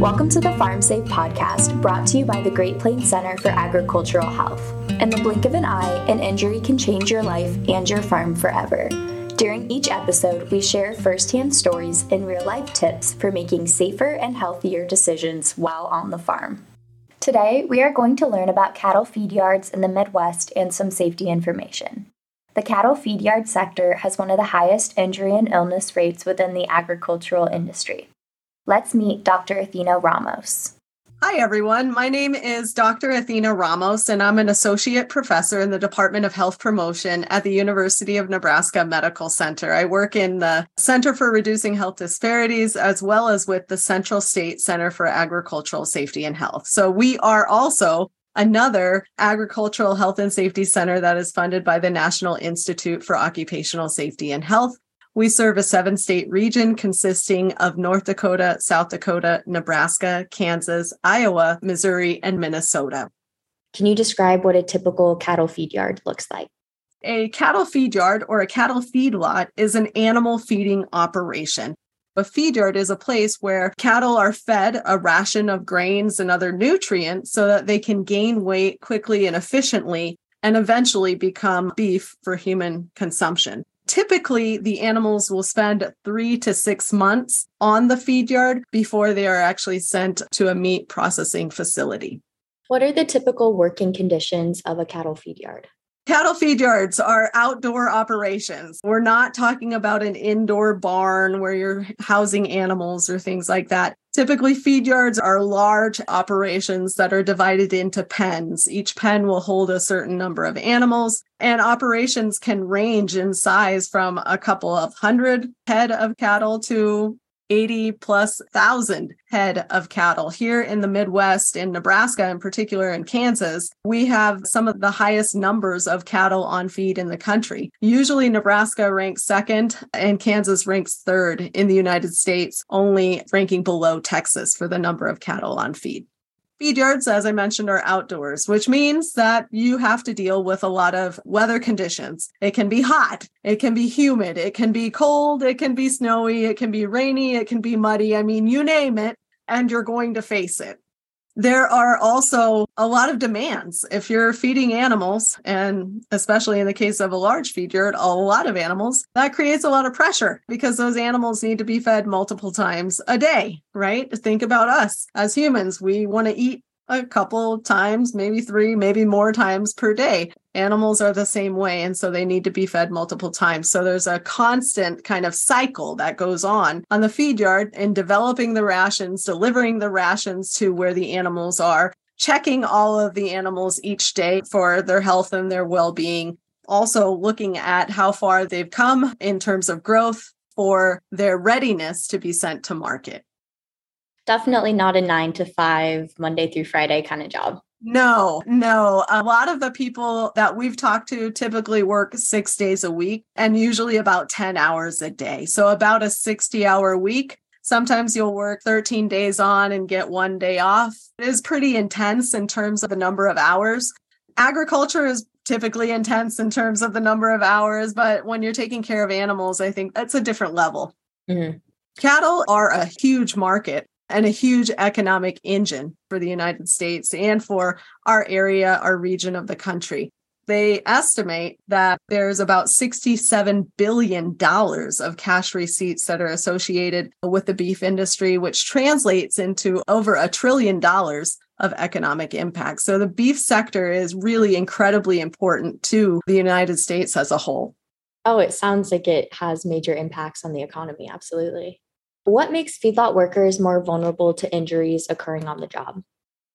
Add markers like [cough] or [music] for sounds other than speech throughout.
Welcome to the Farm Safe podcast, brought to you by the Great Plains Center for Agricultural Health. In the blink of an eye, an injury can change your life and your farm forever. During each episode, we share firsthand stories and real life tips for making safer and healthier decisions while on the farm. Today, we are going to learn about cattle feed yards in the Midwest and some safety information. The cattle feed yard sector has one of the highest injury and illness rates within the agricultural industry. Let's meet Dr. Athena Ramos. Hi, everyone. My name is Dr. Athena Ramos, and I'm an associate professor in the Department of Health Promotion at the University of Nebraska Medical Center. I work in the Center for Reducing Health Disparities as well as with the Central State Center for Agricultural Safety and Health. So we are also another agricultural health and safety center that is funded by the National Institute for Occupational Safety and Health. We serve a seven state region consisting of North Dakota, South Dakota, Nebraska, Kansas, Iowa, Missouri, and Minnesota. Can you describe what a typical cattle feed yard looks like? A cattle feed yard or a cattle feed lot is an animal feeding operation. A feed yard is a place where cattle are fed a ration of grains and other nutrients so that they can gain weight quickly and efficiently and eventually become beef for human consumption. Typically, the animals will spend three to six months on the feed yard before they are actually sent to a meat processing facility. What are the typical working conditions of a cattle feed yard? Cattle feed yards are outdoor operations. We're not talking about an indoor barn where you're housing animals or things like that. Typically, feed yards are large operations that are divided into pens. Each pen will hold a certain number of animals, and operations can range in size from a couple of hundred head of cattle to 80 plus thousand head of cattle. Here in the Midwest, in Nebraska, in particular in Kansas, we have some of the highest numbers of cattle on feed in the country. Usually, Nebraska ranks second and Kansas ranks third in the United States, only ranking below Texas for the number of cattle on feed. Feed yards, as I mentioned, are outdoors, which means that you have to deal with a lot of weather conditions. It can be hot, it can be humid, it can be cold, it can be snowy, it can be rainy, it can be muddy. I mean, you name it, and you're going to face it. There are also a lot of demands. If you're feeding animals, and especially in the case of a large feed yard, a lot of animals, that creates a lot of pressure because those animals need to be fed multiple times a day, right? Think about us as humans. We want to eat a couple times, maybe three, maybe more times per day. Animals are the same way. And so they need to be fed multiple times. So there's a constant kind of cycle that goes on on the feed yard in developing the rations, delivering the rations to where the animals are, checking all of the animals each day for their health and their well being. Also, looking at how far they've come in terms of growth for their readiness to be sent to market definitely not a nine to five, Monday through Friday kind of job. No, no. A lot of the people that we've talked to typically work six days a week and usually about 10 hours a day. So, about a 60 hour week. Sometimes you'll work 13 days on and get one day off. It is pretty intense in terms of the number of hours. Agriculture is typically intense in terms of the number of hours, but when you're taking care of animals, I think that's a different level. Mm-hmm. Cattle are a huge market and a huge economic engine for the United States and for our area, our region of the country. They estimate that there's about $67 billion of cash receipts that are associated with the beef industry, which translates into over a trillion dollars of economic impact. So the beef sector is really incredibly important to the United States as a whole. Oh, it sounds like it has major impacts on the economy. Absolutely. What makes feedlot workers more vulnerable to injuries occurring on the job?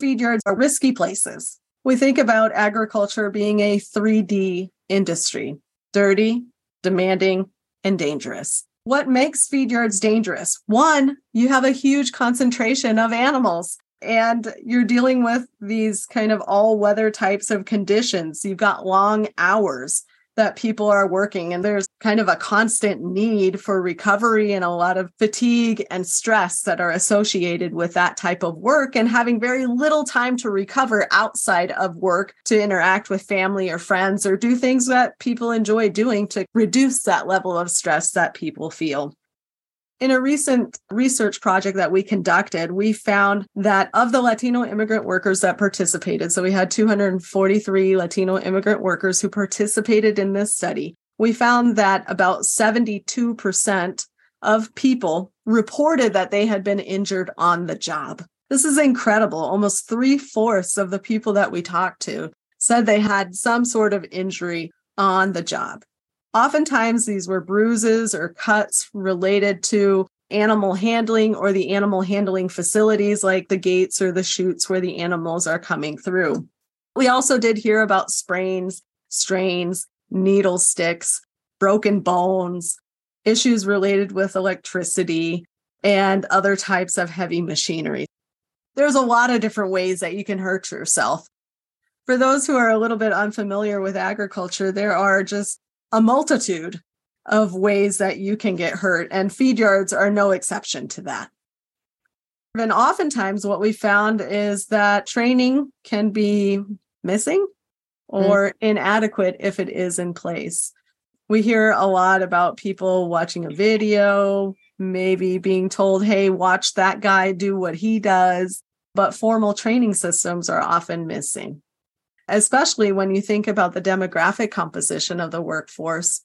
Feed yards are risky places. We think about agriculture being a 3D industry dirty, demanding, and dangerous. What makes feed yards dangerous? One, you have a huge concentration of animals and you're dealing with these kind of all weather types of conditions. You've got long hours that people are working and there's kind of a constant need for recovery and a lot of fatigue and stress that are associated with that type of work and having very little time to recover outside of work to interact with family or friends or do things that people enjoy doing to reduce that level of stress that people feel In a recent research project that we conducted, we found that of the Latino immigrant workers that participated, so we had 243 Latino immigrant workers who participated in this study, we found that about 72% of people reported that they had been injured on the job. This is incredible. Almost three fourths of the people that we talked to said they had some sort of injury on the job. Oftentimes, these were bruises or cuts related to animal handling or the animal handling facilities like the gates or the chutes where the animals are coming through. We also did hear about sprains, strains, needle sticks, broken bones, issues related with electricity, and other types of heavy machinery. There's a lot of different ways that you can hurt yourself. For those who are a little bit unfamiliar with agriculture, there are just a multitude of ways that you can get hurt, and feed yards are no exception to that. And oftentimes, what we found is that training can be missing or mm. inadequate if it is in place. We hear a lot about people watching a video, maybe being told, hey, watch that guy do what he does, but formal training systems are often missing especially when you think about the demographic composition of the workforce.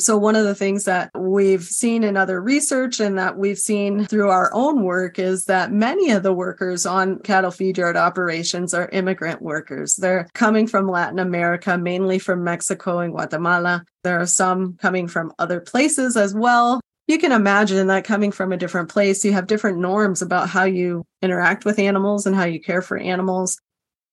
So, one of the things that we've seen in other research and that we've seen through our own work is that many of the workers on cattle feed yard operations are immigrant workers. They're coming from Latin America, mainly from Mexico and Guatemala. There are some coming from other places as well. You can imagine that coming from a different place, you have different norms about how you interact with animals and how you care for animals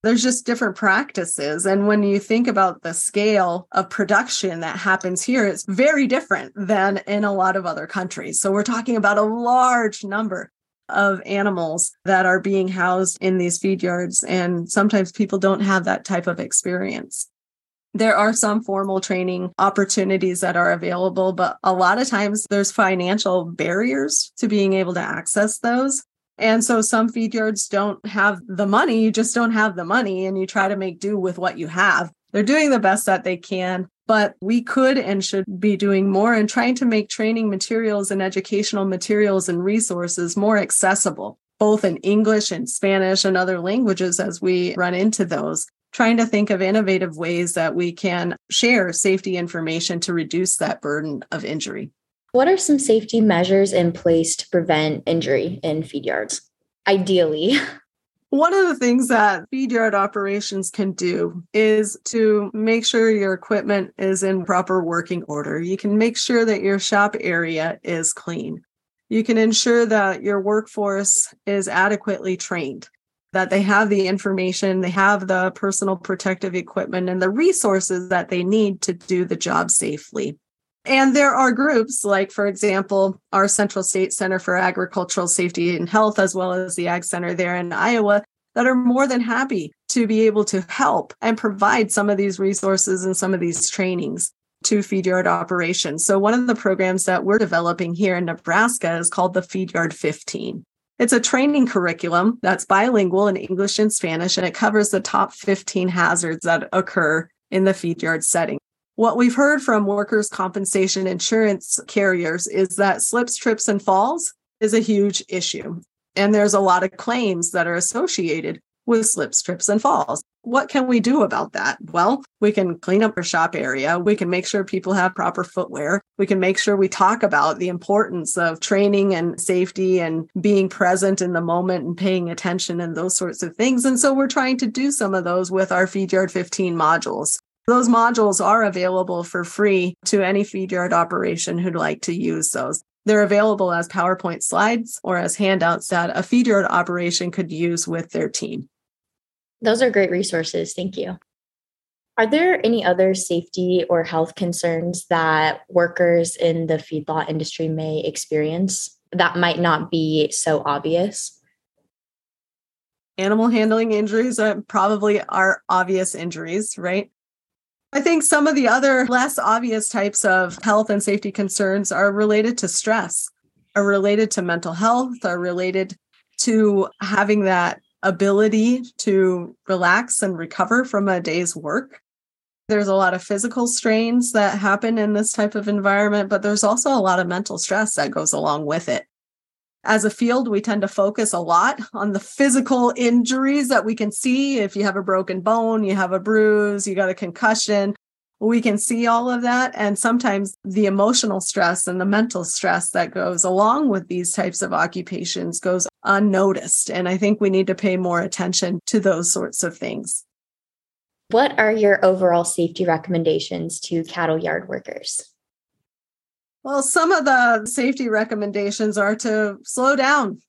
there's just different practices. And when you think about the scale of production that happens here, it's very different than in a lot of other countries. So we're talking about a large number of animals that are being housed in these feed yards. And sometimes people don't have that type of experience. There are some formal training opportunities that are available, but a lot of times there's financial barriers to being able to access those. And so some feed yards don't have the money. You just don't have the money and you try to make do with what you have. They're doing the best that they can, but we could and should be doing more and trying to make training materials and educational materials and resources more accessible, both in English and Spanish and other languages as we run into those. Trying to think of innovative ways that we can share safety information to reduce that burden of injury. What are some safety measures in place to prevent injury in feed yards? Ideally. [laughs] One of the things that feed yard operations can do is to make sure your equipment is in proper working order. You can make sure that your shop area is clean. You can ensure that your workforce is adequately trained, that they have the information, they have the personal protective equipment, and the resources that they need to do the job safely. And there are groups like, for example, our Central State Center for Agricultural Safety and Health, as well as the Ag Center there in Iowa, that are more than happy to be able to help and provide some of these resources and some of these trainings to feed yard operations. So, one of the programs that we're developing here in Nebraska is called the Feed Yard 15. It's a training curriculum that's bilingual in English and Spanish, and it covers the top 15 hazards that occur in the feed yard setting. What we've heard from workers' compensation insurance carriers is that slips, trips, and falls is a huge issue. And there's a lot of claims that are associated with slips, trips, and falls. What can we do about that? Well, we can clean up our shop area. We can make sure people have proper footwear. We can make sure we talk about the importance of training and safety and being present in the moment and paying attention and those sorts of things. And so we're trying to do some of those with our Feed Yard 15 modules. Those modules are available for free to any feed yard operation who'd like to use those. They're available as PowerPoint slides or as handouts that a feed yard operation could use with their team. Those are great resources. Thank you. Are there any other safety or health concerns that workers in the feedlot industry may experience that might not be so obvious? Animal handling injuries are probably are obvious injuries, right? I think some of the other less obvious types of health and safety concerns are related to stress, are related to mental health, are related to having that ability to relax and recover from a day's work. There's a lot of physical strains that happen in this type of environment, but there's also a lot of mental stress that goes along with it. As a field, we tend to focus a lot on the physical injuries that we can see. If you have a broken bone, you have a bruise, you got a concussion, we can see all of that. And sometimes the emotional stress and the mental stress that goes along with these types of occupations goes unnoticed. And I think we need to pay more attention to those sorts of things. What are your overall safety recommendations to cattle yard workers? Well, some of the safety recommendations are to slow down,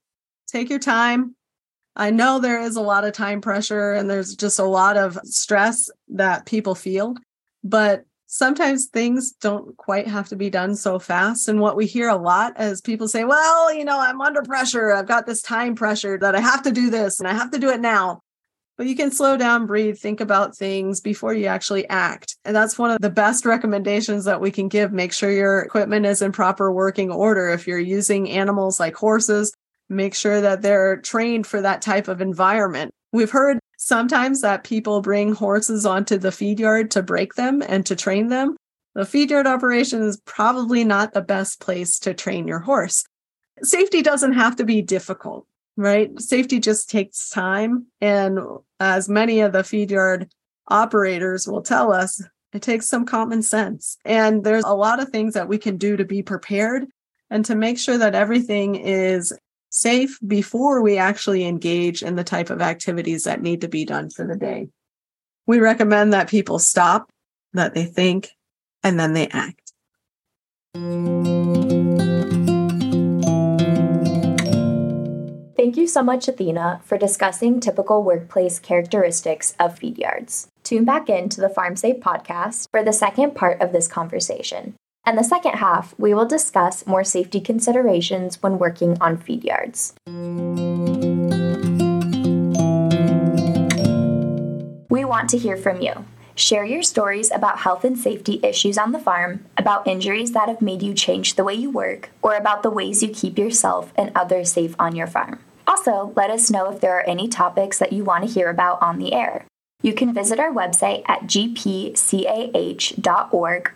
take your time. I know there is a lot of time pressure and there's just a lot of stress that people feel, but sometimes things don't quite have to be done so fast. And what we hear a lot is people say, well, you know, I'm under pressure. I've got this time pressure that I have to do this and I have to do it now but you can slow down, breathe, think about things before you actually act. And that's one of the best recommendations that we can give. Make sure your equipment is in proper working order. If you're using animals like horses, make sure that they're trained for that type of environment. We've heard sometimes that people bring horses onto the feed yard to break them and to train them. The feed yard operation is probably not the best place to train your horse. Safety doesn't have to be difficult right? Safety just takes time. And as many of the feed yard operators will tell us, it takes some common sense. And there's a lot of things that we can do to be prepared and to make sure that everything is safe before we actually engage in the type of activities that need to be done for the day. We recommend that people stop, that they think, and then they act. Thank you so much, Athena, for discussing typical workplace characteristics of feed yards. Tune back in to the Farm Safe podcast for the second part of this conversation. And the second half, we will discuss more safety considerations when working on feed yards. We want to hear from you. Share your stories about health and safety issues on the farm, about injuries that have made you change the way you work, or about the ways you keep yourself and others safe on your farm. Also, let us know if there are any topics that you want to hear about on the air. You can visit our website at gpcah.org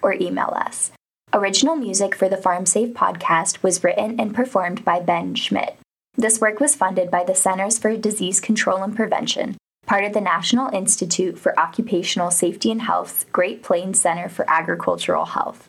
or email us. Original music for the Farm Safe podcast was written and performed by Ben Schmidt. This work was funded by the Centers for Disease Control and Prevention, part of the National Institute for Occupational Safety and Health's Great Plains Center for Agricultural Health.